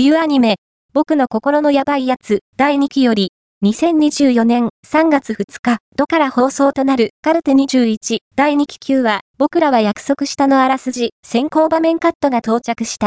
冬アニメ、僕の心のやばいやつ、第2期より、2024年。3月2日、度から放送となる。カルテ21第2期9は、僕らは約束したのあらすじ、先行場面カットが到着した。